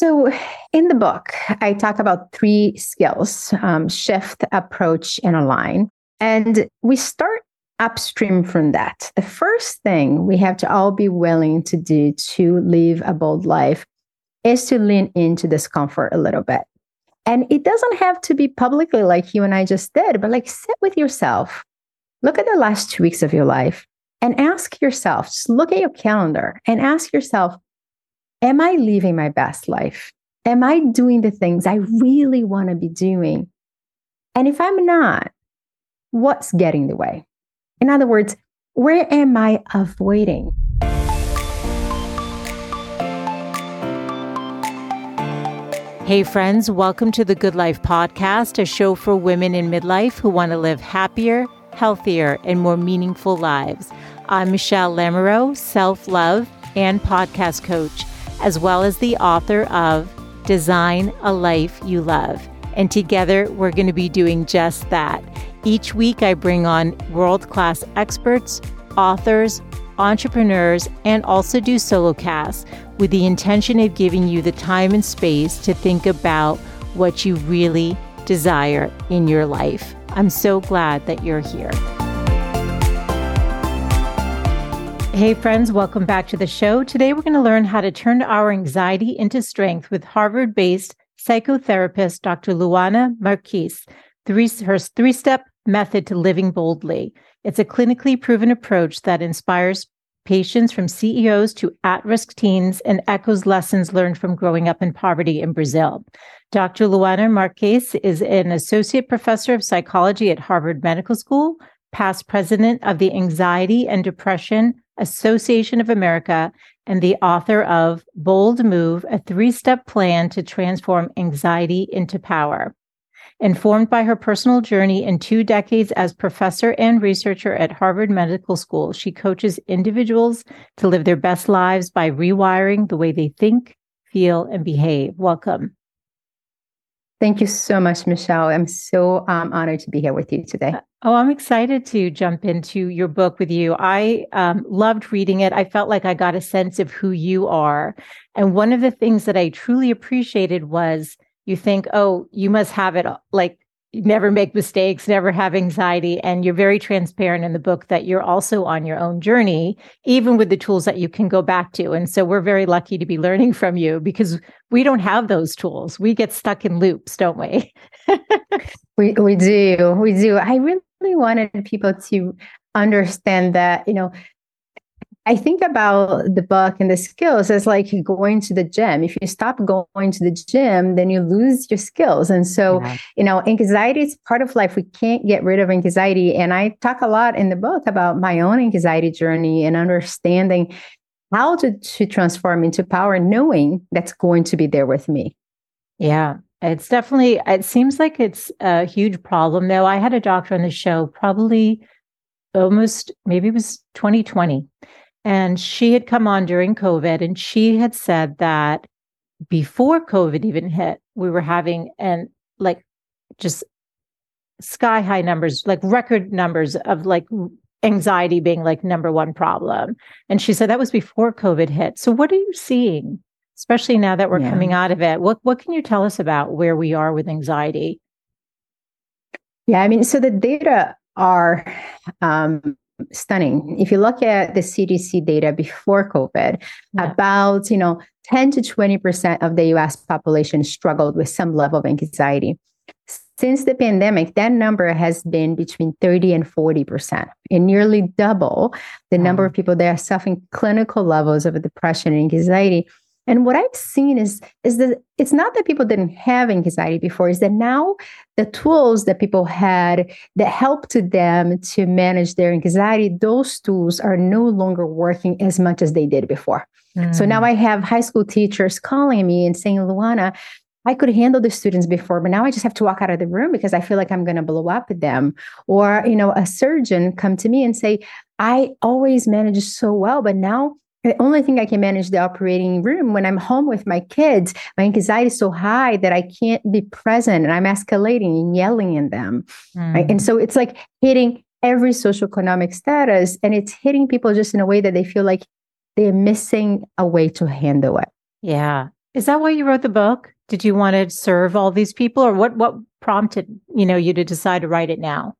So, in the book, I talk about three skills um, shift, approach, and align. And we start upstream from that. The first thing we have to all be willing to do to live a bold life is to lean into discomfort a little bit. And it doesn't have to be publicly like you and I just did, but like sit with yourself. Look at the last two weeks of your life and ask yourself, just look at your calendar and ask yourself, am I living my best life? Am I doing the things I really want to be doing? And if I'm not, what's getting in the way? In other words, where am I avoiding? Hey, friends, welcome to the Good Life Podcast, a show for women in midlife who want to live happier, healthier, and more meaningful lives. I'm Michelle Lamoureux, self love and podcast coach as well as the author of Design a Life You Love. And together, we're going to be doing just that. Each week, I bring on world class experts, authors, entrepreneurs, and also do solo casts with the intention of giving you the time and space to think about what you really desire in your life. I'm so glad that you're here. Hey, friends, welcome back to the show. Today, we're going to learn how to turn our anxiety into strength with Harvard based psychotherapist Dr. Luana Marques, three, her three step method to living boldly. It's a clinically proven approach that inspires patients from CEOs to at risk teens and echoes lessons learned from growing up in poverty in Brazil. Dr. Luana Marques is an associate professor of psychology at Harvard Medical School, past president of the Anxiety and Depression Association of America, and the author of Bold Move, a three step plan to transform anxiety into power. Informed by her personal journey in two decades as professor and researcher at Harvard Medical School, she coaches individuals to live their best lives by rewiring the way they think, feel, and behave. Welcome. Thank you so much, Michelle. I'm so um, honored to be here with you today. Uh, oh, I'm excited to jump into your book with you. I um, loved reading it. I felt like I got a sense of who you are. And one of the things that I truly appreciated was you think, oh, you must have it like never make mistakes, never have anxiety. And you're very transparent in the book that you're also on your own journey, even with the tools that you can go back to. And so we're very lucky to be learning from you because we don't have those tools. We get stuck in loops, don't we? we we do. We do. I really wanted people to understand that, you know, I think about the book and the skills as like going to the gym. If you stop going to the gym, then you lose your skills. And so, yeah. you know, anxiety is part of life. We can't get rid of anxiety. And I talk a lot in the book about my own anxiety journey and understanding how to, to transform into power, knowing that's going to be there with me. Yeah. It's definitely, it seems like it's a huge problem though. I had a doctor on the show probably almost, maybe it was 2020 and she had come on during COVID and she had said that before COVID even hit, we were having and like just sky high numbers, like record numbers of like anxiety being like number one problem. And she said that was before COVID hit. So what are you seeing, especially now that we're yeah. coming out of it? What what can you tell us about where we are with anxiety? Yeah, I mean, so the data are um, stunning. If you look at the CDC data before COVID, yeah. about, you know, 10 to 20% of the US population struggled with some level of anxiety. Since the pandemic, that number has been between 30 and 40%, and nearly double the number of people that are suffering clinical levels of depression and anxiety and what I've seen is is that it's not that people didn't have anxiety before, is that now the tools that people had that helped them to manage their anxiety, those tools are no longer working as much as they did before. Mm. So now mm. I have high school teachers calling me and saying, Luana, I could handle the students before, but now I just have to walk out of the room because I feel like I'm going to blow up with them. Or, you know, a surgeon come to me and say, I always manage so well, but now the only thing I can manage the operating room when I'm home with my kids, my anxiety is so high that I can't be present and I'm escalating and yelling at them. Mm. Right? And so it's like hitting every socioeconomic status and it's hitting people just in a way that they feel like they're missing a way to handle it. Yeah. Is that why you wrote the book? Did you want to serve all these people or what what prompted, you know, you to decide to write it now?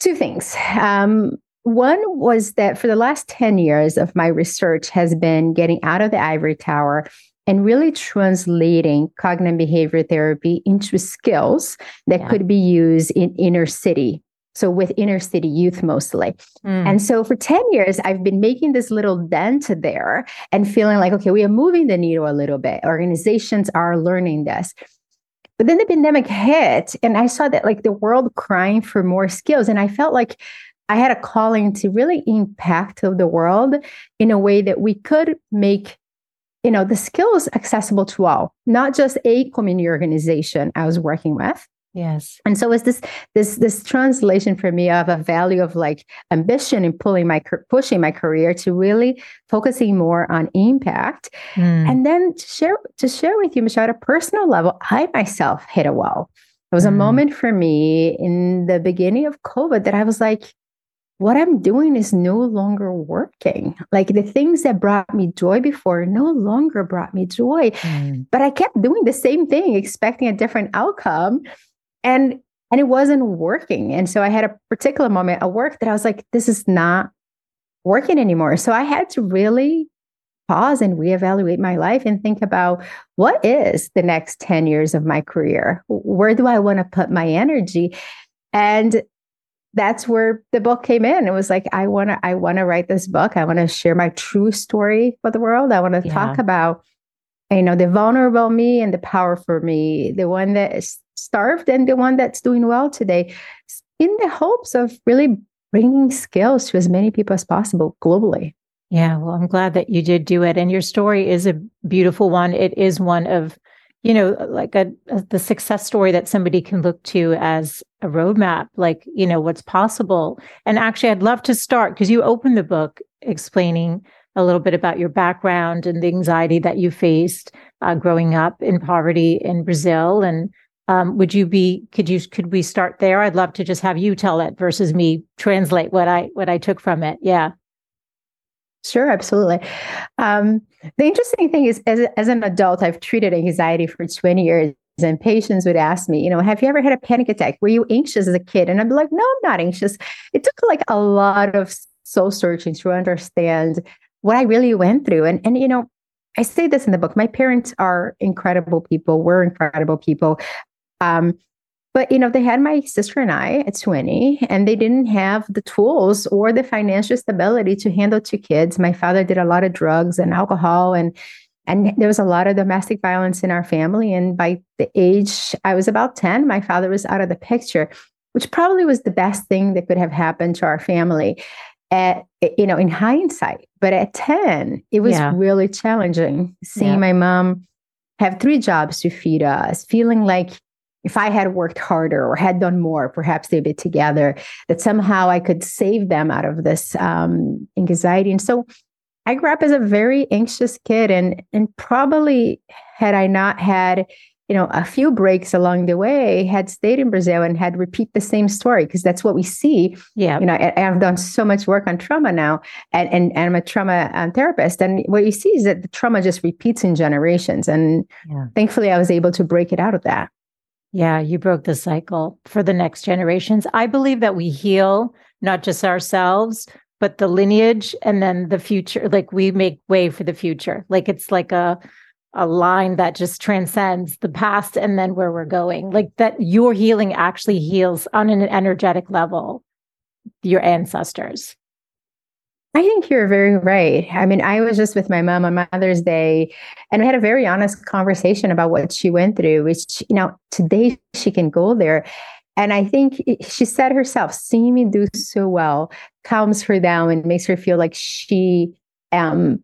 Two things. Um, one was that for the last 10 years of my research has been getting out of the ivory tower and really translating cognitive behavior therapy into skills that yeah. could be used in inner city so with inner city youth mostly. Mm. And so for 10 years, I've been making this little dent there and feeling like, okay, we are moving the needle a little bit. Organizations are learning this. But then the pandemic hit, and I saw that like the world crying for more skills. And I felt like I had a calling to really impact the world in a way that we could make you know the skills accessible to all not just a community organization i was working with Yes. And so it's this this this translation for me of a value of like ambition and pulling my pushing my career to really focusing more on impact. Mm. And then to share to share with you, Michelle, at a personal level, I myself hit a wall. It was mm. a moment for me in the beginning of COVID that I was like, what I'm doing is no longer working. Like the things that brought me joy before no longer brought me joy. Mm. But I kept doing the same thing, expecting a different outcome and and it wasn't working and so i had a particular moment at work that i was like this is not working anymore so i had to really pause and reevaluate my life and think about what is the next 10 years of my career where do i want to put my energy and that's where the book came in it was like i want to i want to write this book i want to share my true story for the world i want to yeah. talk about you know the vulnerable me and the powerful me the one that is starved and the one that's doing well today in the hopes of really bringing skills to as many people as possible globally. Yeah, well, I'm glad that you did do it. And your story is a beautiful one. It is one of, you know, like a, a the success story that somebody can look to as a roadmap, like, you know, what's possible. And actually, I'd love to start because you opened the book explaining a little bit about your background and the anxiety that you faced uh, growing up in poverty in Brazil. And um, would you be could you could we start there? I'd love to just have you tell it versus me translate what i what i took from it. Yeah Sure, absolutely. Um, the interesting thing is, as, as an adult, I've treated anxiety for 20 years, and patients would ask me, you know, have you ever had a panic attack? Were you anxious as a kid? And I'd be like, no, I'm not anxious. It took like a lot of soul searching to understand what I really went through. And, and, you know, I say this in the book. My parents are incredible people. We're incredible people. Um, but you know, they had my sister and I at 20, and they didn't have the tools or the financial stability to handle two kids. My father did a lot of drugs and alcohol, and and there was a lot of domestic violence in our family. And by the age I was about 10, my father was out of the picture, which probably was the best thing that could have happened to our family. At eh, you know, in hindsight, but at 10, it was yeah. really challenging seeing yeah. my mom have three jobs to feed us, feeling like if I had worked harder or had done more, perhaps they'd be together, that somehow I could save them out of this um, anxiety. And so I grew up as a very anxious kid, and and probably had I not had you know a few breaks along the way, had stayed in Brazil and had repeat the same story because that's what we see. Yeah, you know, I, have done so much work on trauma now, and and, and I'm a trauma um, therapist, and what you see is that the trauma just repeats in generations, and yeah. thankfully I was able to break it out of that. Yeah, you broke the cycle for the next generations. I believe that we heal not just ourselves, but the lineage and then the future. Like we make way for the future. Like it's like a a line that just transcends the past and then where we're going. Like that your healing actually heals on an energetic level your ancestors. I think you're very right. I mean, I was just with my mom on Mother's Day, and we had a very honest conversation about what she went through, which, you know, today she can go there. And I think she said herself, seeing me do so well calms her down and makes her feel like she um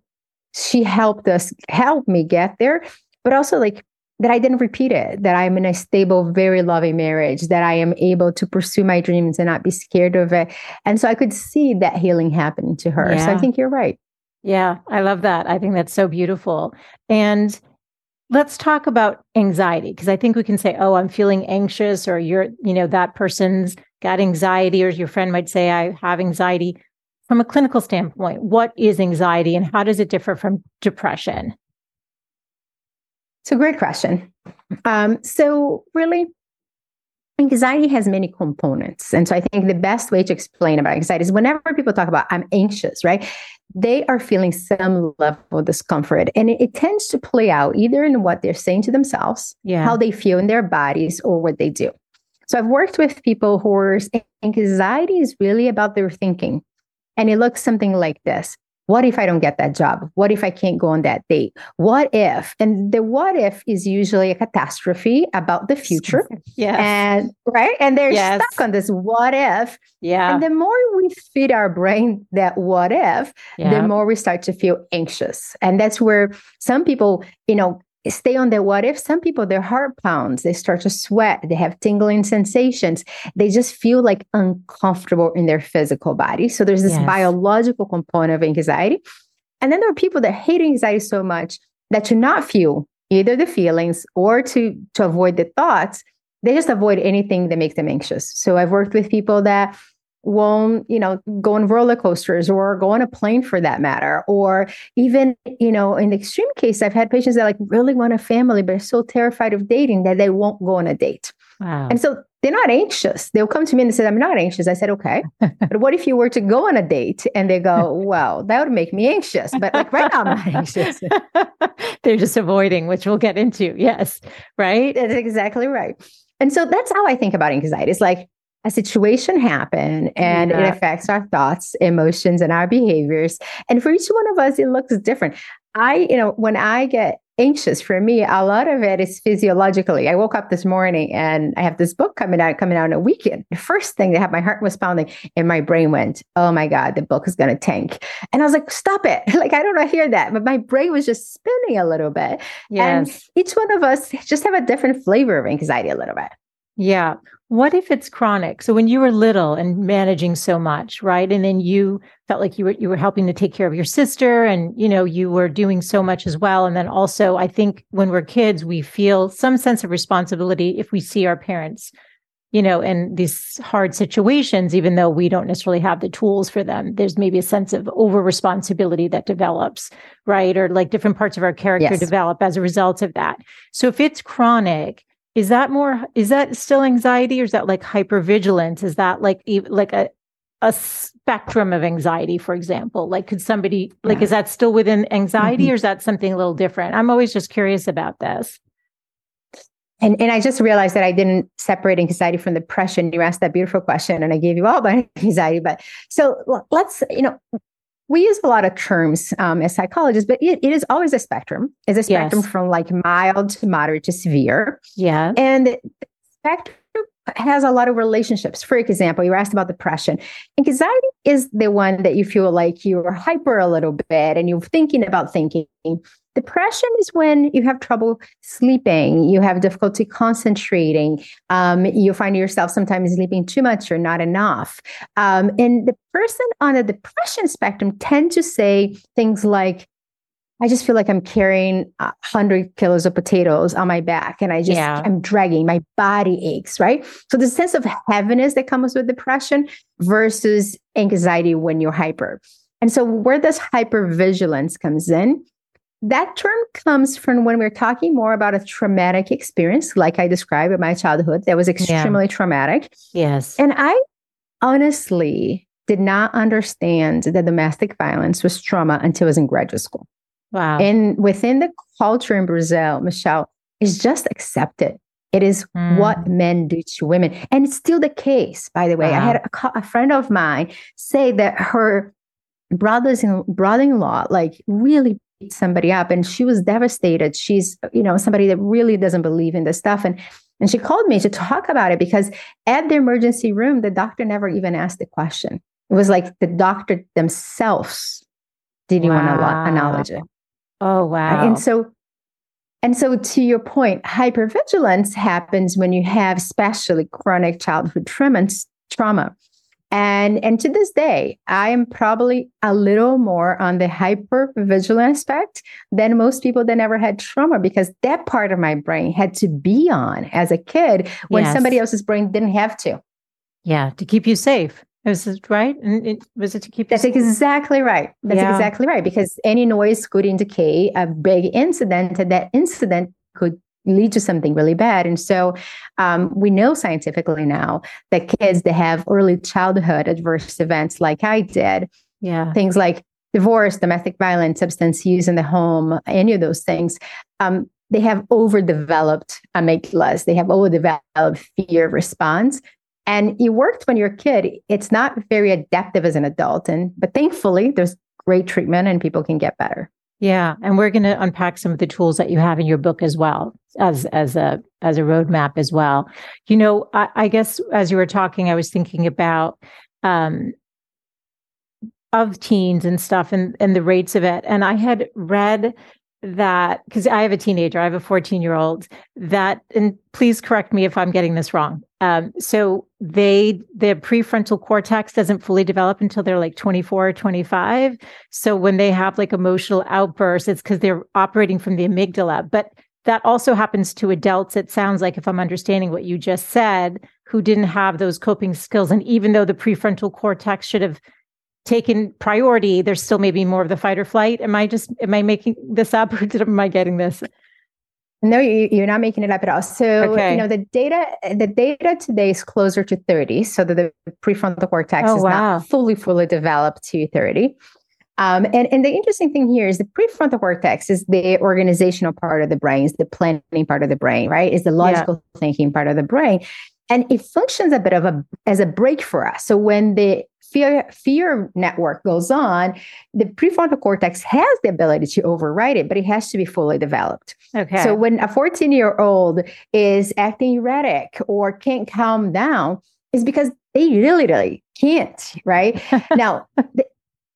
she helped us help me get there, but also like that I didn't repeat it, that I'm in a stable, very loving marriage, that I am able to pursue my dreams and not be scared of it. And so I could see that healing happening to her. Yeah. So I think you're right. Yeah, I love that. I think that's so beautiful. And let's talk about anxiety because I think we can say, oh, I'm feeling anxious, or you're, you know, that person's got anxiety, or your friend might say, I have anxiety. from a clinical standpoint, what is anxiety and how does it differ from depression? It's a great question. Um, so, really, anxiety has many components. And so, I think the best way to explain about anxiety is whenever people talk about I'm anxious, right? They are feeling some level of discomfort. And it, it tends to play out either in what they're saying to themselves, yeah. how they feel in their bodies, or what they do. So, I've worked with people whose anxiety is really about their thinking. And it looks something like this what if I don't get that job? What if I can't go on that date? What if? And the what if is usually a catastrophe about the future. Yeah. And right. And they're yes. stuck on this what if. Yeah. And the more we feed our brain that what if, yeah. the more we start to feel anxious. And that's where some people, you know, stay on the what if. Some people their heart pounds they start to sweat they have tingling sensations. They just feel like uncomfortable in their physical body. So there's this yes. biological component of anxiety. And then there are people that hate anxiety so much that to not feel either the feelings or to to avoid the thoughts they just avoid anything that makes them anxious. So i've worked with people that won't you know go on roller coasters or go on a plane for that matter. Or even you know in the extreme case i've had patients that like really want a family but are so terrified of dating that they won't go on a date. Wow. and so they're not anxious. They'll come to me and say i'm not anxious. I said okay but what if you were to go on a date? And they go well that would make me anxious but like right now i'm not anxious. They're just avoiding which we'll get into. Yes right? That's exactly right. And so that's how i think about anxiety. It's like a situation happen and yeah. it affects our thoughts, emotions, and our behaviors. And for each one of us, it looks different. I, you know, when I get anxious for me, a lot of it is physiologically. I woke up this morning and I have this book coming out, coming out in a weekend. The first thing that happened, my heart was pounding and my brain went, Oh my God, the book is going to tank. And I was like, Stop it. like, I don't want to hear that. But my brain was just spinning a little bit. Yes. And each one of us just have a different flavor of anxiety a little bit. Yeah. What if it's chronic? So when you were little and managing so much, right? And then you felt like you were you were helping to take care of your sister and you know, you were doing so much as well. And then also I think when we're kids, we feel some sense of responsibility if we see our parents, you know, in these hard situations, even though we don't necessarily have the tools for them. There's maybe a sense of over responsibility that develops, right? Or like different parts of our character yes. develop as a result of that. So if it's chronic, is that more is that still anxiety or is that like hypervigilance is that like like a a spectrum of anxiety for example like could somebody yeah. like is that still within anxiety mm-hmm. or is that something a little different i'm always just curious about this and, and I just realized that I didn't separate anxiety from depression. You asked that beautiful question, and I gave you all about anxiety. But so let's, you know, we use a lot of terms um, as psychologists, but it, it is always a spectrum. It's a spectrum yes. from like mild to moderate to severe. Yeah. And spectrum has a lot of relationships. For example, you asked about depression. Anxiety is the one that you feel like you're hyper a little bit and you're thinking about thinking. Depression is when you have trouble sleeping, you have difficulty concentrating, um, you find yourself sometimes sleeping too much or not enough. Um, and the person on the depression spectrum tend to say things like, I just feel like I'm carrying a hundred kilos of potatoes on my back and I just, yeah. I'm dragging, my body aches, right? So the sense of heaviness that comes with depression versus anxiety when you're hyper. And so where this hypervigilance comes in, that term comes from when we're talking more about a traumatic experience, like I described in my childhood, that was extremely yeah. traumatic. Yes. And I honestly did not understand that domestic violence was trauma until I was in graduate school. Wow. And within the culture in Brazil, Michelle, is just accepted. It is mm. what men do to women. And it's still the case, by the way. Wow. I had a, a, friend of mine say that her brothers in brother-in-law like really somebody up and she was devastated. She's, you know, somebody that really doesn't believe in this stuff. And and she called me to talk about it because at the emergency room, the doctor never even asked the question. It was like the doctor themselves didn't wow. want to acknowledge it. Oh, wow. And so, and so to your point, hypervigilance happens when you have especially chronic childhood trauma, trauma. And, and to this day, I am probably a little more on the hypervigilant aspect than most people that never had trauma because that part of my brain had to be on as a kid when yes. somebody else's brain didn't have to. Yeah, to keep you safe. Is it right? And it, was it to keep? That's exactly right. That's yeah. exactly right. Because any noise could indicate a big incident, and that incident could lead to something really bad. And so um, we know scientifically now that kids that have early childhood adverse events, like I did, yeah, things like divorce, domestic violence, substance use in the home, any of those things, um, they have overdeveloped amygdalas. They have overdeveloped fear response. And it worked when you're a kid. It's not very adaptive as an adult. And but thankfully, there's great treatment and people can get better. Yeah, and we're going to unpack some of the tools that you have in your book as well as as a as a roadmap as well. You know, I, I guess as you were talking, I was thinking about um, of teens and stuff and and the rates of it, and I had read that because I have a teenager, I have a 14 year old that, and please correct me if I'm getting this wrong. Um, so they, their prefrontal cortex doesn't fully develop until they're like 24 or 25. So when they have like emotional outbursts, it's because they're operating from the amygdala. But that also happens to adults. It sounds like, if I'm understanding what you just said, who didn't have those coping skills. And even though the prefrontal cortex should have taken priority, there's still maybe more of the fight or flight. Am I just am I making this up or did, am I getting this? No, you, are not making it up at all. So okay. you know the data the data today is closer to 30, so that the prefrontal cortex oh, is wow. not fully fully developed to 30. Um, and, and the interesting thing here is the prefrontal cortex is the organizational part of the brain, is the planning part of the brain, right? Is the logical yeah. thinking part of the brain. And it functions a bit of a as a brake for us. So when the fear fear network goes on, the prefrontal cortex has the ability to override it, but it has to be fully developed. Okay. So when a 14 year old is acting erratic or can't calm down, is because they really, really can't. Right now. The,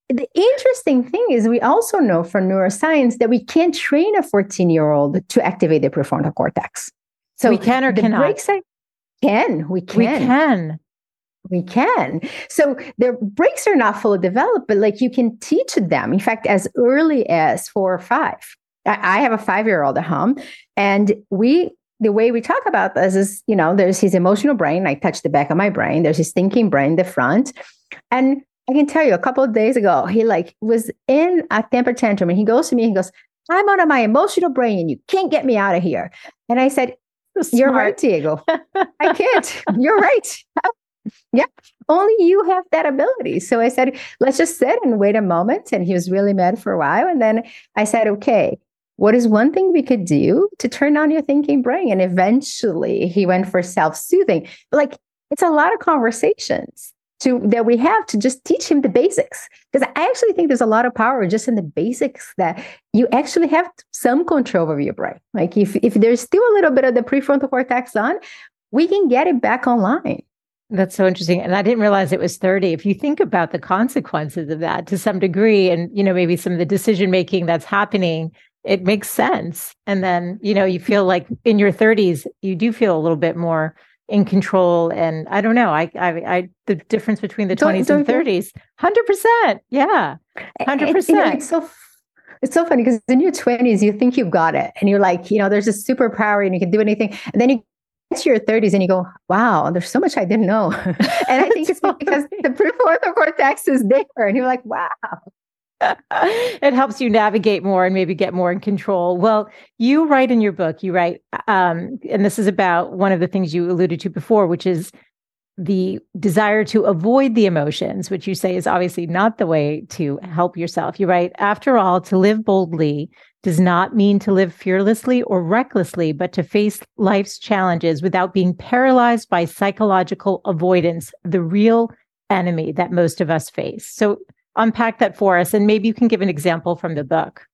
the interesting thing is we also know from neuroscience that we can't train a 14 year old to activate the prefrontal cortex. So we can or cannot. Breaks can we can we can we can. So their brakes are not fully developed, but like you can teach them. In fact, as early as four or five. I, I have a five year old at home, and we the way we talk about this is, you know, there's his emotional brain. I touch the back of my brain. There's his thinking brain, the front, and I can tell you, a couple of days ago, he like was in a temper tantrum, and he goes to me, he goes, "I'm out of my emotional brain, and you can't get me out of here." And I said, "You're right, Diego. I can't. You're right. Yeah, only you have that ability. So I said, let's just sit and wait a moment. And he was really mad for a while. And then I said, okay, what is one thing we could do to turn on your thinking brain? And eventually he went for self soothing. Like it's a lot of conversations to that we have to just teach him the basics. Because I actually think there's a lot of power just in the basics that you actually have some control over your brain. Like if, if there's still a little bit of the prefrontal cortex on, we can get it back online. That's so interesting. And I didn't realize it was 30. If you think about the consequences of that to some degree, and, you know, maybe some of the decision making that's happening, it makes sense. And then, you know, you feel like in your 30s, you do feel a little bit more in control. And I don't know, I, I, I the difference between the 20s don't, don't and 30s, 100%. Yeah. 100%. It, you know, it's so it's so funny because in your 20s you think you've got it and you're like you know there's a superpower and you can do anything and then you get to your 30s and you go, wow, there's so much I didn't know. and I think it's because the prefrontal cortex is there. And you're like, wow. It helps you navigate more and maybe get more in control. Well, you write in your book, you write, um, and this is about one of the things you alluded to before, which is the desire to avoid the emotions, which you say is obviously not the way to help yourself. You write, after all, to live boldly does not mean to live fearlessly or recklessly, but to face life's challenges without being paralyzed by psychological avoidance, the real enemy that most of us face. So unpack that for us, and maybe you can give an example from the book.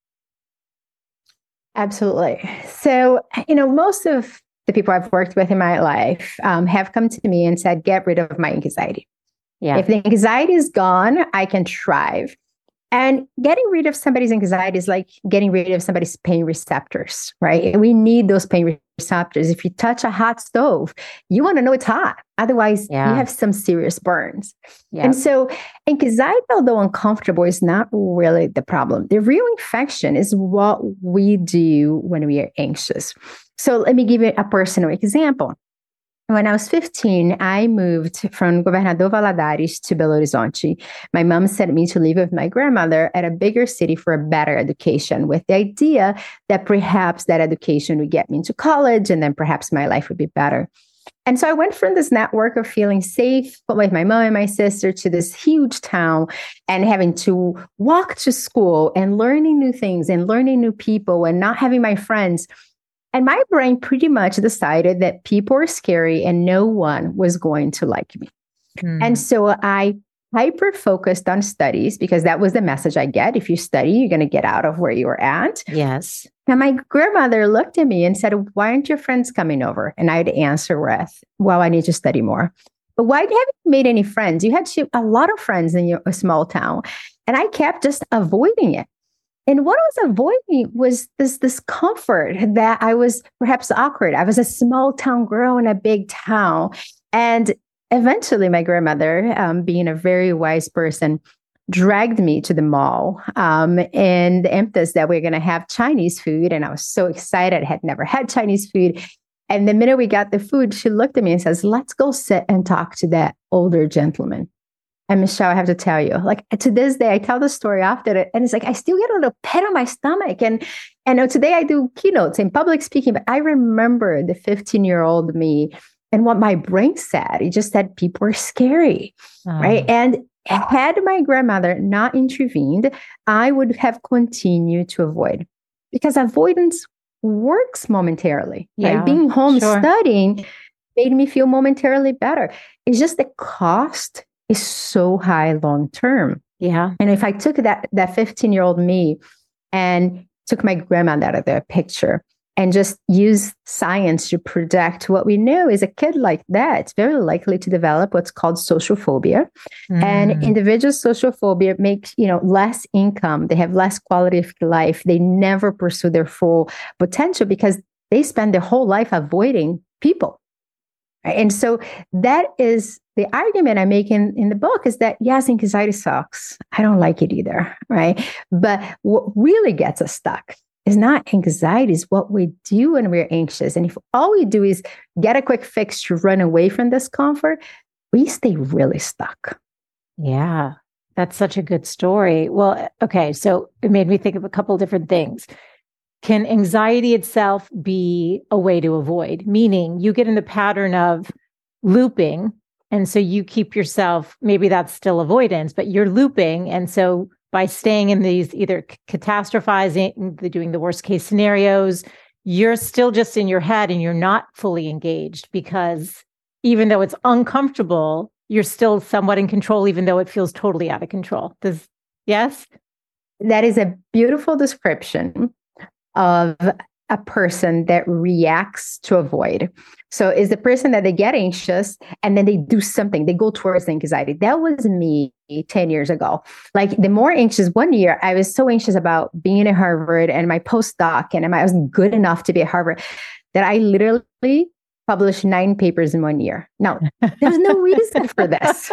Absolutely. So, you know, most of the people I've worked with in my life um, have come to me and said, get rid of my anxiety. Yeah. If the anxiety is gone, I can thrive. And getting rid of somebody's anxiety is like getting rid of somebody's pain receptors, right? And we need those pain receptors. If you touch a hot stove, you want to know it's hot. Otherwise, yeah. you have some serious burns. Yeah. And so, anxiety, although uncomfortable, is not really the problem. The real infection is what we do when we are anxious. So, let me give you a personal example. When I was 15, I moved from Governador Valadares to Belo Horizonte. My mom sent me to live with my grandmother at a bigger city for a better education, with the idea that perhaps that education would get me into college and then perhaps my life would be better. And so I went from this network of feeling safe with my mom and my sister to this huge town and having to walk to school and learning new things and learning new people and not having my friends. And my brain pretty much decided that people are scary and no one was going to like me. Mm. And so I hyper focused on studies because that was the message I get. If you study, you're going to get out of where you were at. Yes. And my grandmother looked at me and said, Why aren't your friends coming over? And I'd answer with, Well, I need to study more. But why haven't you made any friends? You had to, a lot of friends in your small town. And I kept just avoiding it. And what I was avoiding was this discomfort that I was perhaps awkward. I was a small town girl in a big town. And eventually, my grandmother, um, being a very wise person, dragged me to the mall um, and the impetus that we are going to have Chinese food. And I was so excited. I had never had Chinese food. And the minute we got the food, she looked at me and says, Let's go sit and talk to that older gentleman. And Michelle, I have to tell you, like to this day, I tell the story after it, and it's like I still get a little pit on my stomach. And and oh, today I do keynotes in public speaking, but I remember the 15 year old me and what my brain said. It just said people are scary, ah. right? And had my grandmother not intervened, I would have continued to avoid because avoidance works momentarily. Yeah, right? Being home sure. studying made me feel momentarily better. It's just the cost is so high long term. Yeah. And if I took that that 15 year old me and took my grandmother out of the picture, and just use science to predict what we know is a kid like that it's very likely to develop what's called social phobia mm. and individual social phobia makes you know less income they have less quality of life they never pursue their full potential because they spend their whole life avoiding people and so that is the argument I make in, in the book is that yes, anxiety sucks. I don't like it either, right? But what really gets us stuck is not anxiety, is what we do when we're anxious. And if all we do is get a quick fix to run away from discomfort, we stay really stuck. Yeah, that's such a good story. Well, okay, so it made me think of a couple different things. Can anxiety itself be a way to avoid? Meaning you get in the pattern of looping. And so you keep yourself, maybe that's still avoidance, but you're looping. And so by staying in these either catastrophizing, doing the worst case scenarios, you're still just in your head and you're not fully engaged because even though it's uncomfortable, you're still somewhat in control, even though it feels totally out of control. Does yes? That is a beautiful description of a person that reacts to avoid. So is the person that they get anxious and then they do something, they go towards the anxiety. That was me 10 years ago. Like the more anxious one year, I was so anxious about being at Harvard and my postdoc and I wasn't good enough to be at Harvard that I literally published nine papers in one year. No, there's no reason for this.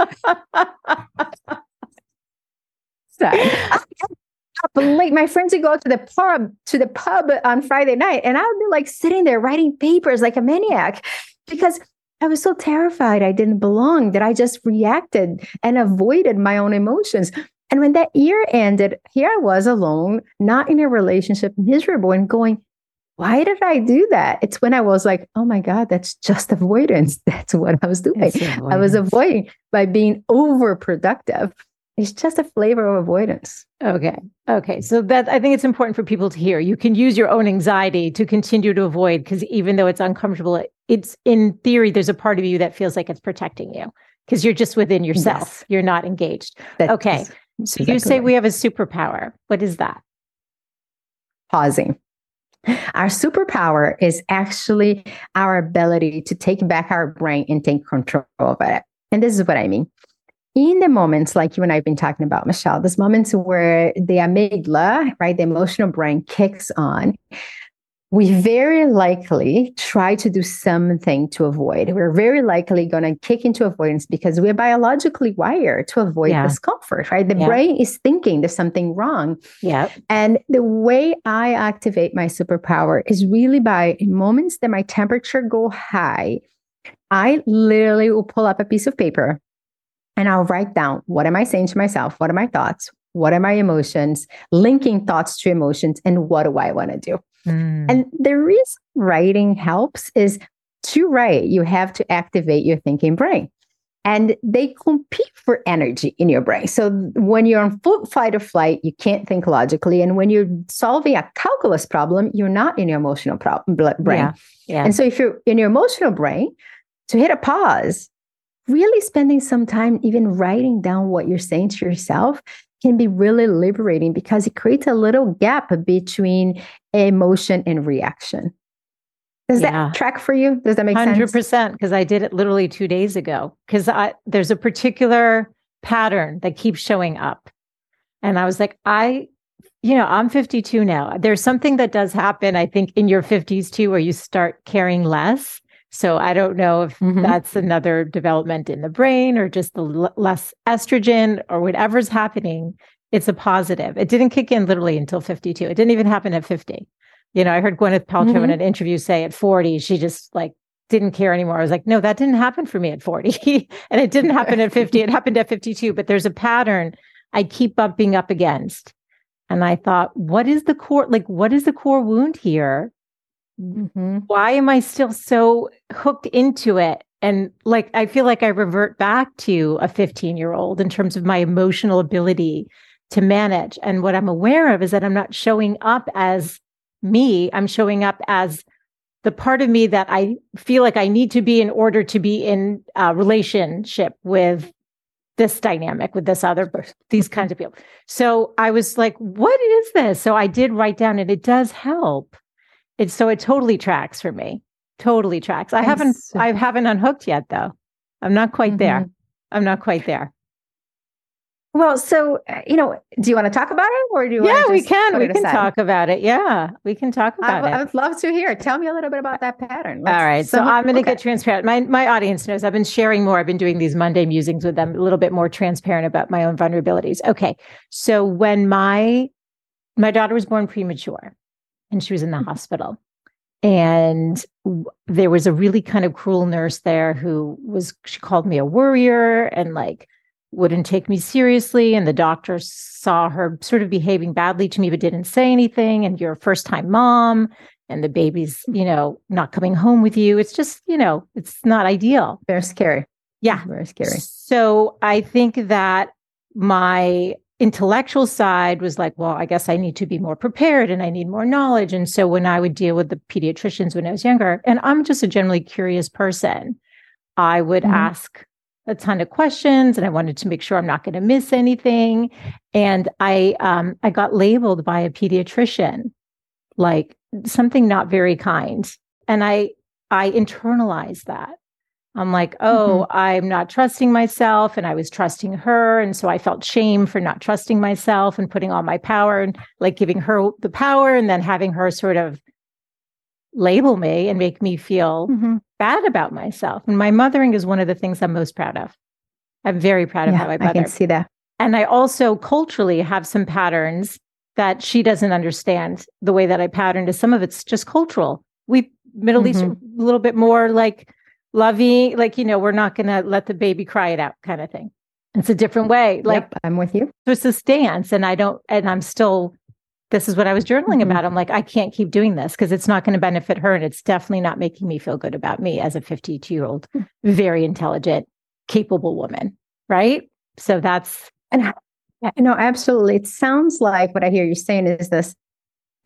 so, up late. My friends would go to the pub to the pub on Friday night, and I would be like sitting there writing papers like a maniac because I was so terrified I didn't belong that I just reacted and avoided my own emotions. And when that year ended, here I was alone, not in a relationship, miserable, and going, why did I do that? It's when I was like, oh my God, that's just avoidance. That's what I was doing. I was avoiding by being overproductive. It's just a flavor of avoidance. Okay. Okay. So that I think it's important for people to hear. You can use your own anxiety to continue to avoid because even though it's uncomfortable, it's in theory, there's a part of you that feels like it's protecting you because you're just within yourself. Yes. You're not engaged. Okay. So exactly you say we have a superpower. What is that? Pausing. Our superpower is actually our ability to take back our brain and take control of it. And this is what I mean in the moments like you and I've been talking about, Michelle, those moments where the amygdala, right, the emotional brain kicks on, we very likely try to do something to avoid. We're very likely going to kick into avoidance because we're biologically wired to avoid yeah. discomfort, right? The yeah. brain is thinking there's something wrong. Yeah. And the way I activate my superpower is really by moments that my temperature go high I literally will pull up a piece of paper and I'll write down what am I saying to myself? What are my thoughts? What are my emotions? Linking thoughts to emotions, and what do I want to do? Mm. And the reason writing helps is to write, you have to activate your thinking brain. And they compete for energy in your brain. So when you're on fight, or flight, you can't think logically. And when you're solving a calculus problem, you're not in your emotional problem, brain. Yeah, yeah. And so if you're in your emotional brain, to hit a pause, really spending some time even writing down what you're saying to yourself can be really liberating because it creates a little gap between emotion and reaction. Does yeah. that track for you? Does that make 100%, sense? 100%, because I did it literally two days ago. Because I there's a particular pattern that keeps showing up. And I was like, I, you know, I'm 52 now. There's something that does happen, I think, in your 50s too, where you start caring less. So I don't know if mm-hmm. that's another development in the brain or just the l- less estrogen or whatever's happening. It's a positive. It didn't kick in literally until 52. It didn't even happen at 50. You know, I heard Gwyneth Paltrow mm-hmm. in an interview say at 40, she just like didn't care anymore. I was like, no, that didn't happen for me at 40. and it didn't happen at 50. It happened at 52. But there's a pattern I keep bumping up against. And I thought, what is the core, like, what is the core wound here? Mm-hmm. Why am I still so hooked into it? And like, I feel like I revert back to a 15 year old in terms of my emotional ability to manage. And what I'm aware of is that I'm not showing up as me, I'm showing up as the part of me that I feel like I need to be in order to be in a relationship with this dynamic with this other these kinds of people. So I was like, what is this? So I did write down and it does help. It's so it totally tracks for me. Totally tracks. I haven't I haven't unhooked yet though. I'm not quite mm-hmm. there. I'm not quite there. Well, so uh, you know, do you want to talk about it, or do you? Yeah, we can. We can aside? talk about it. Yeah, we can talk about I, it. I would love to hear. Tell me a little bit about that pattern. Let's, All right, so, so I'm going to okay. get transparent. My my audience knows I've been sharing more. I've been doing these Monday musings with them, a little bit more transparent about my own vulnerabilities. Okay, so when my my daughter was born premature, and she was in the mm-hmm. hospital, and there was a really kind of cruel nurse there who was she called me a worrier and like wouldn't take me seriously. And the doctor saw her sort of behaving badly to me but didn't say anything. And you're a first time mom and the baby's you know not coming home with you. It's just you know it's not ideal. Very scary. Yeah. Very scary. So i think that my intellectual side was like well i guess i need to be more prepared and i need more knowledge and so when i would deal with the pediatricians when i was younger and i'm just a generally curious person i would mm-hmm. ask a ton of questions and I wanted to make sure I'm not going to miss anything. And I um, I got labeled by a pediatrician like something not very kind. And I I internalized that. I'm like, oh, mm-hmm. I'm not trusting myself. And I was trusting her. And so I felt shame for not trusting myself and putting all my power and like giving her the power and then having her sort of label me and make me feel mm-hmm. bad about myself. And my mothering is one of the things I'm most proud of. I'm very proud of yeah, how I mother. I can see that. And I also culturally have some patterns that she doesn't understand the way that I patterned is some of it's just cultural. We Middle mm-hmm. East a little bit more like loving, like, you know, we're not gonna let the baby cry it out kind of thing. It's a different way. Like yep, I'm with you. It's a stance. And I don't and I'm still this is what I was journaling mm-hmm. about. I'm like, I can't keep doing this because it's not going to benefit her. And it's definitely not making me feel good about me as a 52 year old, hmm. very intelligent, capable woman. Right. So that's. And no, absolutely. It sounds like what I hear you saying is this.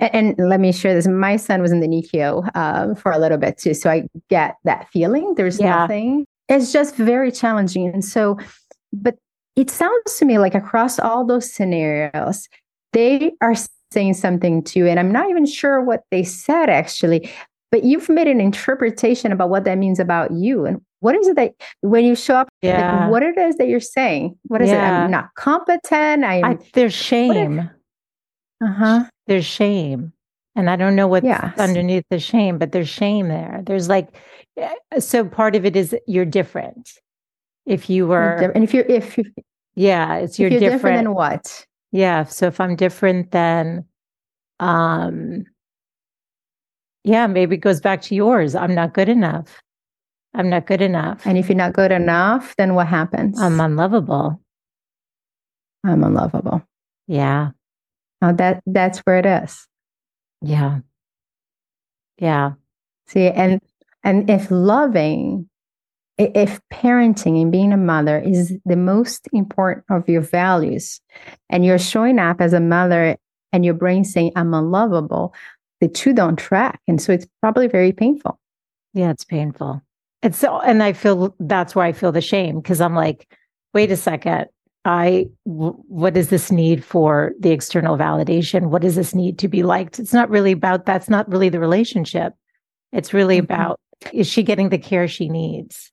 And, and let me share this. My son was in the NICU um, for a little bit too. So I get that feeling. There's yeah. nothing. It's just very challenging. And so, but it sounds to me like across all those scenarios, they are saying something to you. And I'm not even sure what they said actually, but you've made an interpretation about what that means about you. And what is it that when you show up, yeah. like, what it is that you're saying? What is yeah. it? I'm not competent. I'm, I, there's shame. Uh huh. There's shame. And I don't know what's yes. underneath the shame, but there's shame there. There's like, eh, so part of it is you're different. If you were, and if you're, if you, yeah, it's you're, you're different. different than what? Yeah. So if I'm different than, um, yeah, maybe it goes back to yours. I'm not good enough. I'm not good enough. And if you're not good enough, then what happens? I'm unlovable. I'm unlovable. Yeah. Now that that's where it is. Yeah. Yeah. See, and and if loving, if parenting and being a mother is the most important of your values, and you're showing up as a mother and your brain saying, I'm unlovable, the two don't track. And so it's probably very painful. Yeah, it's painful. It's so, and I feel that's where I feel the shame because I'm like, wait a second. I, w- what is this need for the external validation? What does this need to be liked? It's not really about that's not really the relationship. It's really mm-hmm. about is she getting the care she needs?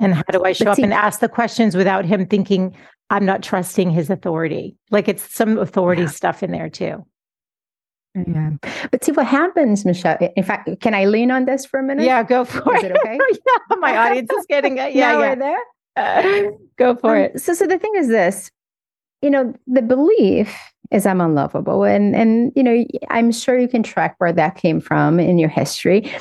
And how do I show up and ask the questions without him thinking I'm not trusting his authority? Like it's some authority yeah. stuff in there too. Yeah. But see what happens, Michelle. In fact, can I lean on this for a minute? Yeah, go for is it. Okay. yeah, my audience is getting it. Yeah, yeah. there. Uh, go for um, it. So, so the thing is this, you know, the belief is I'm unlovable, and and you know, I'm sure you can track where that came from in your history.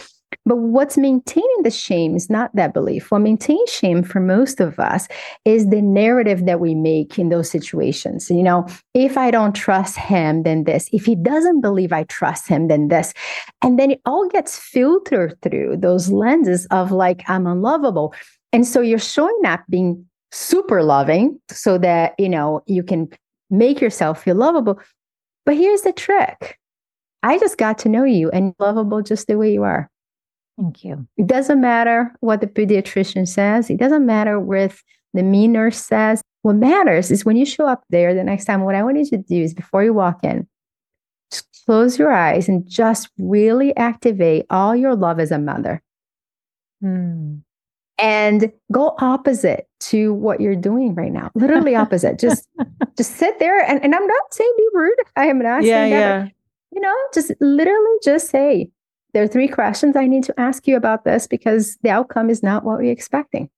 But what's maintaining the shame is not that belief. What maintains shame for most of us is the narrative that we make in those situations. You know, if I don't trust him, then this. If he doesn't believe I trust him, then this. And then it all gets filtered through those lenses of like, I'm unlovable. And so you're showing up being super loving so that, you know, you can make yourself feel lovable. But here's the trick I just got to know you and lovable just the way you are. Thank you. It doesn't matter what the pediatrician says. It doesn't matter what the me nurse says. What matters is when you show up there the next time, what I want you to do is before you walk in, just close your eyes and just really activate all your love as a mother. Hmm. And go opposite to what you're doing right now. Literally opposite. just just sit there and, and I'm not saying be rude. I am not yeah, saying that. Yeah. You know, just literally just say, there are three questions I need to ask you about this because the outcome is not what we're expecting.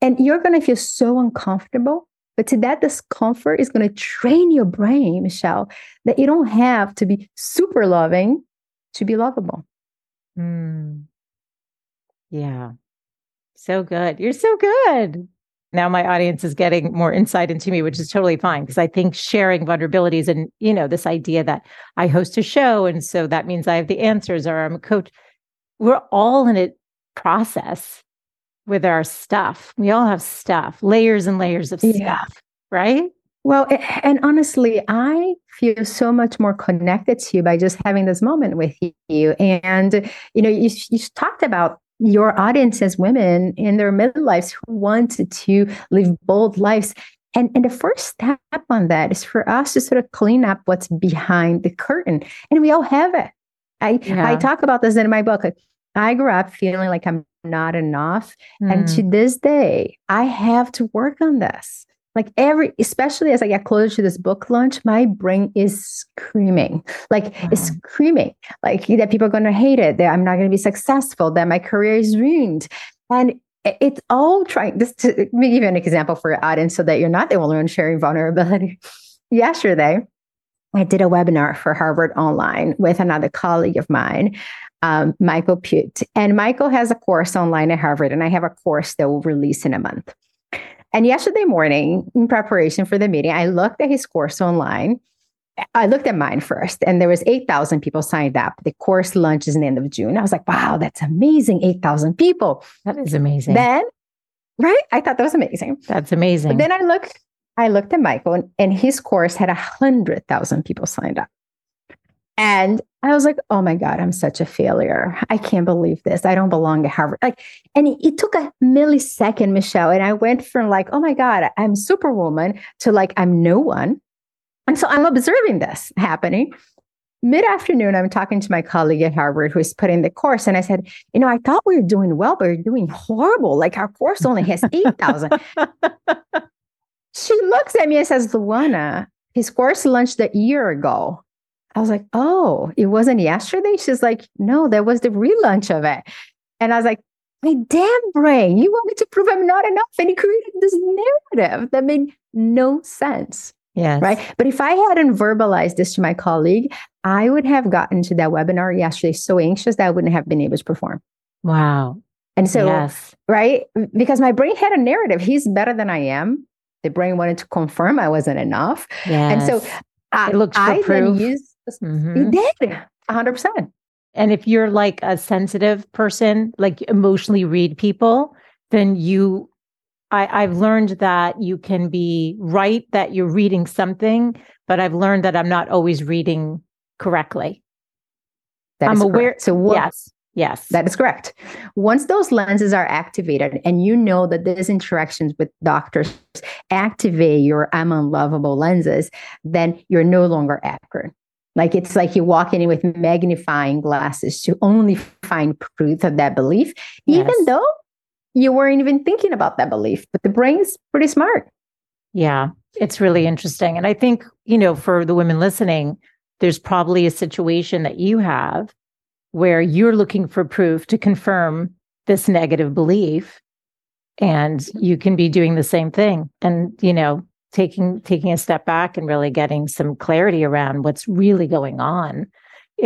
And you're going to feel so uncomfortable. But to that discomfort is going to train your brain, Michelle, that you don't have to be super loving to be lovable. Mm. Yeah. So good. You're so good. Now my audience is getting more insight into me which is totally fine because i think sharing vulnerabilities and you know this idea that i host a show and so that means i have the answers or i'm a coach. We're all in a process with our stuff. We all have stuff layers and layers of yeah. stuff right? Well and honestly i feel so much more connected to you by just having this moment with you. And you know you, you talked about your audience as women in their midlives who want to live bold lives. And, and the first step on that is for us to sort of clean up what's behind the curtain. And we all have it. I, yeah. I talk about this in my book. I grew up feeling like I'm not enough. Mm. And to this day, I have to work on this like every especially as i get closer to this book launch my brain is screaming. Like wow. it's screaming. Like that people are going to hate it that i'm not going to be successful that my career is ruined. And it's all trying this to let me give you an example for your audience so that you're not the only one sharing vulnerability. Yesterday i did a webinar for harvard online with another colleague of mine um, michael Puett. And michael has a course online at harvard and i have a course that will release in a month and yesterday morning, in preparation for the meeting, I looked at his course online. I looked at mine first, and there was 8,000 people signed up. The course launches in the end of June. I was like, wow, that's amazing. 8,000 people. That is amazing. Then, right? I thought that was amazing. That's amazing. But then I looked, I looked at Michael, and, and his course had a 100,000 people signed up. And I was like, oh my God, I'm such a failure. I can't believe this. I don't belong to Harvard. Like, and it, it, took a millisecond, Michelle. And I went from like, oh my God, I'm superwoman to like, I'm no one. And so I'm observing this happening. Mid afternoon, I'm talking to my colleague at Harvard who's putting the course. And I said, you know, I thought we were doing well, but we're doing horrible. Like our course only has 8,000. she looks at me and says, Luana, his course launched a year ago. I was like, oh, it wasn't yesterday? She's like, no, that was the relaunch of it. And I was like, my damn brain, you want me to prove I'm not enough. And he created this narrative that made no sense. Yes. Right. But if I hadn't verbalized this to my colleague, I would have gotten to that webinar yesterday so anxious that I wouldn't have been able to perform. Wow. And so, yes. right? Because my brain had a narrative. He's better than I am. The brain wanted to confirm I wasn't enough. Yes. And so I, it I proof. then used, mm-hmm. did 100%. And if you're like a sensitive person, like emotionally read people, then you, I, I've learned that you can be right that you're reading something, but I've learned that I'm not always reading correctly. That I'm aware. Correct. So what, yes, yes, that is correct. Once those lenses are activated, and you know that these interactions with doctors activate your "I'm unlovable" lenses, then you're no longer accurate. Like it's like you're walking in with magnifying glasses to only find proof of that belief, yes. even though you weren't even thinking about that belief. But the brain's pretty smart. Yeah, it's really interesting. And I think, you know, for the women listening, there's probably a situation that you have where you're looking for proof to confirm this negative belief and you can be doing the same thing and you know taking taking a step back and really getting some clarity around what's really going on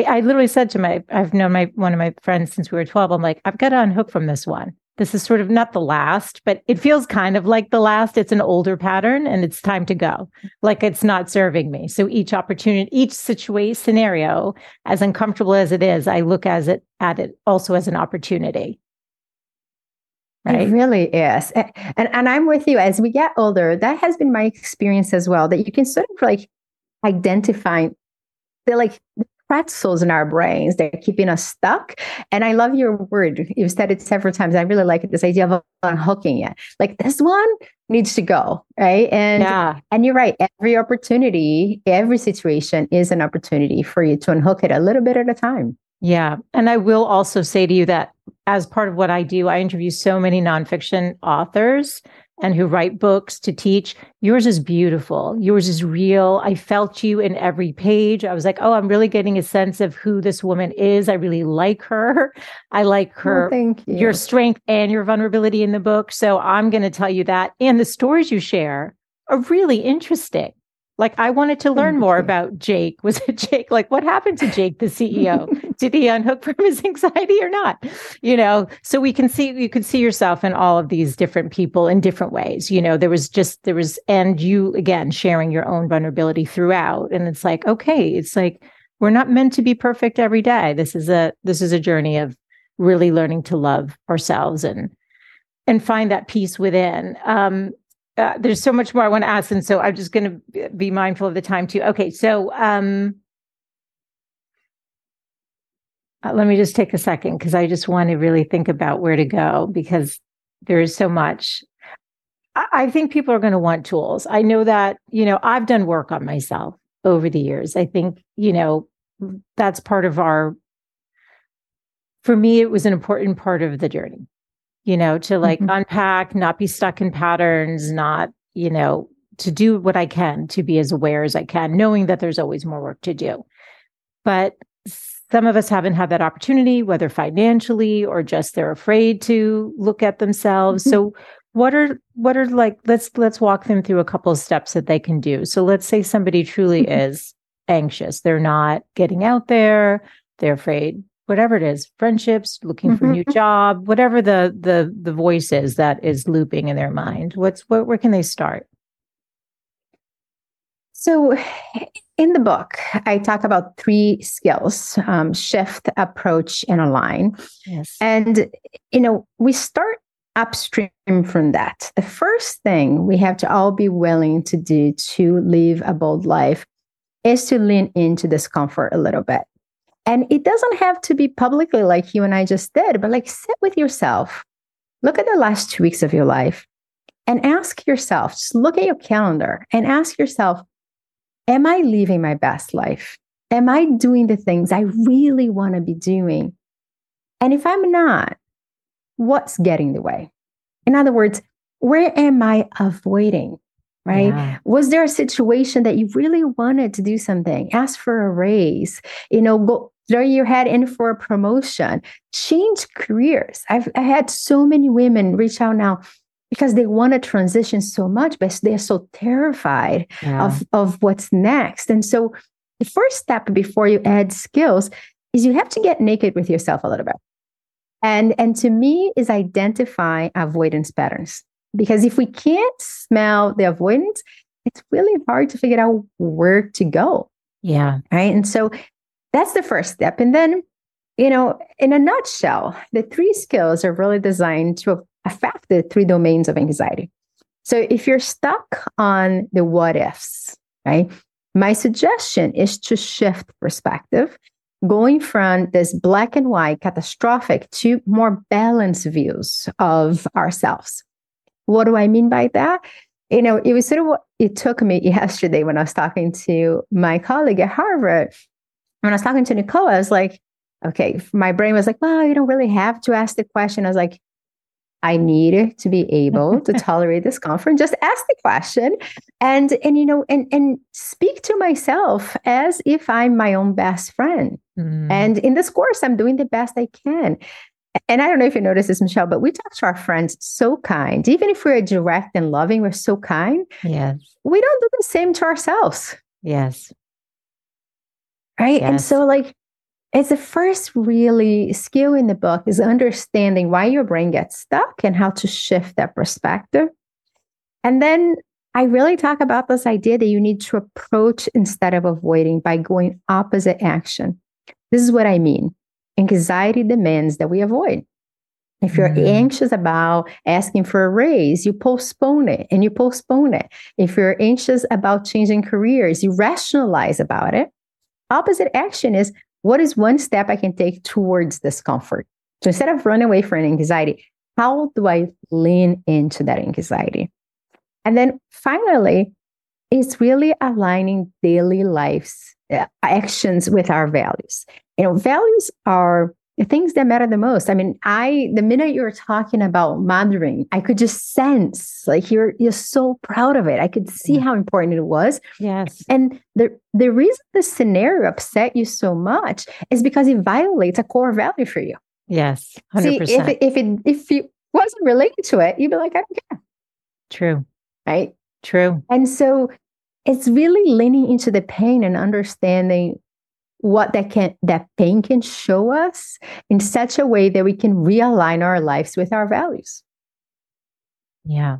i literally said to my i've known my one of my friends since we were 12 i'm like i've got to unhook from this one this is sort of not the last, but it feels kind of like the last. It's an older pattern and it's time to go. Like it's not serving me. So each opportunity, each situation scenario, as uncomfortable as it is, I look as it at it also as an opportunity. Right? It really is. And, and and I'm with you as we get older, that has been my experience as well. That you can sort of like identify the like pretzels in our brains. They're keeping us stuck. And I love your word. You've said it several times. I really like it, this idea of unhooking it. Like this one needs to go. Right. And yeah. and you're right. Every opportunity, every situation is an opportunity for you to unhook it a little bit at a time. Yeah. And I will also say to you that as part of what I do, I interview so many nonfiction authors and who write books to teach. Yours is beautiful. Yours is real. I felt you in every page. I was like, oh, I'm really getting a sense of who this woman is. I really like her. I like oh, her, oh, thank you. your strength and your vulnerability in the book. So I'm going to tell you that. And the stories you share are really interesting. Like I wanted to learn more about Jake. Was it Jake? Like what happened to Jake, the CEO? Did he unhook from his anxiety or not? You know, so we can see you could see yourself in all of these different people in different ways. You know, there was just there was and you again sharing your own vulnerability throughout. And it's like, okay, it's like we're not meant to be perfect every day. This is a this is a journey of really learning to love ourselves and and find that peace within. Um, uh, there's so much more I want to ask, and so I'm just going to be mindful of the time too. Okay, so um, uh, let me just take a second because I just want to really think about where to go because there is so much. I, I think people are going to want tools. I know that you know I've done work on myself over the years. I think you know that's part of our. For me, it was an important part of the journey you know, to like mm-hmm. unpack, not be stuck in patterns, not, you know, to do what I can to be as aware as I can, knowing that there's always more work to do. But some of us haven't had that opportunity, whether financially or just they're afraid to look at themselves. Mm-hmm. So what are what are like let's let's walk them through a couple of steps that they can do. So let's say somebody truly mm-hmm. is anxious. They're not getting out there, they're afraid whatever it is friendships looking mm-hmm. for a new job whatever the the the voice is that is looping in their mind what's what where can they start so in the book i talk about three skills um, shift approach and align. Yes. And you know we start upstream from that. The first thing we have to all be willing to do to live a bold life is to lean into discomfort a little bit. And it doesn't have to be publicly like you and I just did, but like sit with yourself. Look at the last two weeks of your life and ask yourself, just look at your calendar and ask yourself, am I living my best life? Am I doing the things I really want to be doing? And if I'm not, what's getting in the way? In other words, where am I avoiding? right? Yeah. Was there a situation that you really wanted to do something? Ask for a raise, you know, go throw your head in for a promotion, change careers. I've I had so many women reach out now because they want to transition so much, but they're so terrified yeah. of, of what's next. And so the first step before you add skills is you have to get naked with yourself a little bit. And, and to me, is identify avoidance patterns. Because if we can't smell the avoidance, it's really hard to figure out where to go. Yeah. Right. And so that's the first step. And then, you know, in a nutshell, the three skills are really designed to affect the three domains of anxiety. So if you're stuck on the what ifs, right? My suggestion is to shift perspective, going from this black and white catastrophic to more balanced views of ourselves. What do I mean by that? You know, it was sort of what it took me yesterday when I was talking to my colleague at Harvard. When I was talking to Nicole, I was like, okay, my brain was like, well, you don't really have to ask the question. I was like, I need to be able to tolerate discomfort. Just ask the question and and you know and and speak to myself as if I'm my own best friend. Mm. And in this course, I'm doing the best I can. And I don't know if you notice this, Michelle, but we talk to our friends so kind. Even if we're direct and loving, we're so kind. Yes. We don't do the same to ourselves. Yes. Right. Yes. And so like it's the first really skill in the book is understanding why your brain gets stuck and how to shift that perspective. And then I really talk about this idea that you need to approach instead of avoiding by going opposite action. This is what I mean. Anxiety demands that we avoid. If you're mm-hmm. anxious about asking for a raise, you postpone it and you postpone it. If you're anxious about changing careers, you rationalize about it. Opposite action is what is one step I can take towards discomfort? So instead of running away from anxiety, how do I lean into that anxiety? And then finally, it's really aligning daily life's uh, actions with our values. You know, values are the things that matter the most. I mean, I the minute you were talking about mothering, I could just sense like you're you're so proud of it. I could see how important it was. Yes. And the the reason the scenario upset you so much is because it violates a core value for you. Yes. 100%. See, if it, if it if it wasn't related to it, you'd be like, I don't care. True. Right. True. And so it's really leaning into the pain and understanding what that can that pain can show us in such a way that we can realign our lives with our values. Yeah.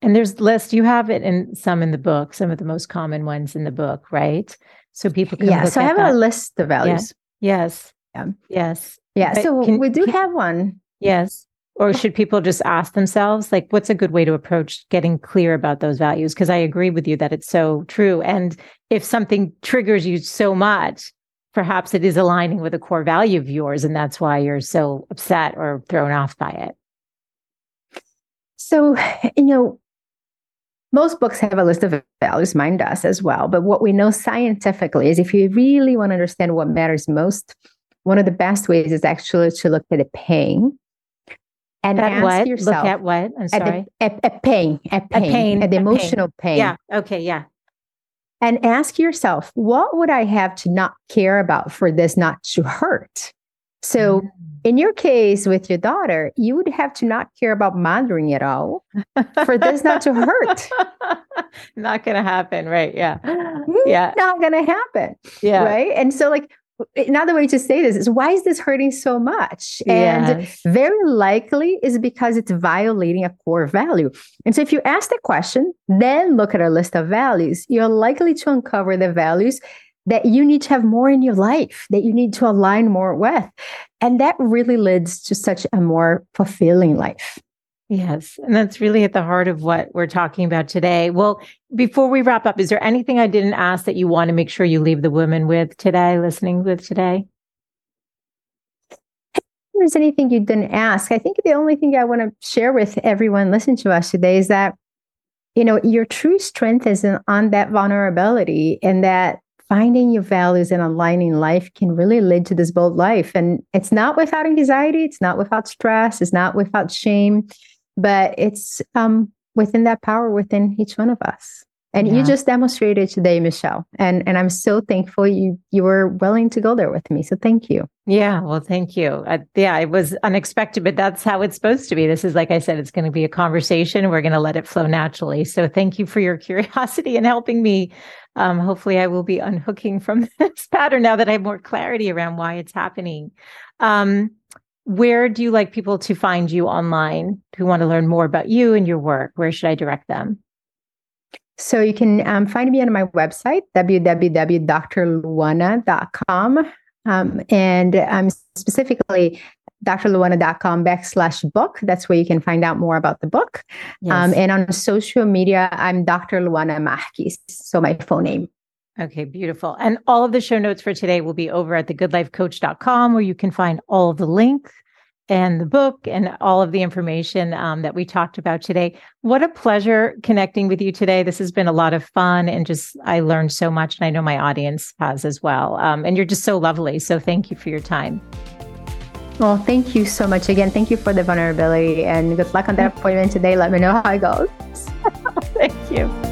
And there's list you have it in some in the book some of the most common ones in the book right? So people can yeah so i have that. a list of values. Yeah. yes. Yeah. yes. Yeah but so can, we do can, have one. Yes. Or should people just ask themselves like what's a good way to approach getting clear about those values? Because i agree with you that it's so true. And if something triggers you so much perhaps it is aligning with a core value of yours and that's why you're so upset or thrown off by it. So you know most books have a list of values mine does as well but what we know scientifically is if you really want to understand what matters most one of the best ways is actually to look at the pain and at ask what? yourself look at what? I'm sorry at, the, at, at pain at pain, pain at the emotional pain. pain. Yeah okay yeah and ask yourself, what would I have to not care about for this not to hurt? So, mm. in your case with your daughter, you would have to not care about mothering at all for this not to hurt. not going to happen. Right. Yeah. Yeah. Not going to happen. Yeah. Right. And so, like, another way to say this is why is this hurting so much? And yes. very likely is because it's violating a core value. And so if you ask the question, then look at our list of values, you're likely to uncover the values that you need to have more in your life, that you need to align more with. And that really leads to such a more fulfilling life. Yes. And that's really at the heart of what we're talking about today. Well, before we wrap up, is there anything I didn't ask that you want to make sure you leave the women with today, listening with today? There's anything you didn't ask, I think the only thing I want to share with everyone listening to us today is that, you know, your true strength is in, on that vulnerability and that finding your values and aligning life can really lead to this bold life. And it's not without anxiety, it's not without stress, it's not without shame but it's um, within that power within each one of us. And yeah. you just demonstrated today, Michelle. And and I'm so thankful you you were willing to go there with me. So thank you. Yeah, well, thank you. Yeah, it was unexpected, but that's how it's supposed to be. This is like I said, it's going to be a conversation. We're going to let it flow naturally. So thank you for your curiosity and helping me. Um, hopefully, I will be unhooking from this pattern now that I have more clarity around why it's happening. Um, where do you like people to find you online who want to learn more about you and your work? Where should I direct them? So you can um, find me on my website, www.drluana.com. Um, and um, specifically, drluana.com backslash book. That's where you can find out more about the book. Yes. Um, and on social media, I'm Dr. Luana Marques, so my full name. Okay, beautiful. And all of the show notes for today will be over at thegoodlifecoach.com where you can find all of the links and the book and all of the information um, that we talked about today. What a pleasure connecting with you today. This has been a lot of fun and just I learned so much, and I know my audience has as well. Um, and you're just so lovely. So thank you for your time. Well, thank you so much again. Thank you for the vulnerability and good luck on that appointment today. Let me know how it goes. thank you.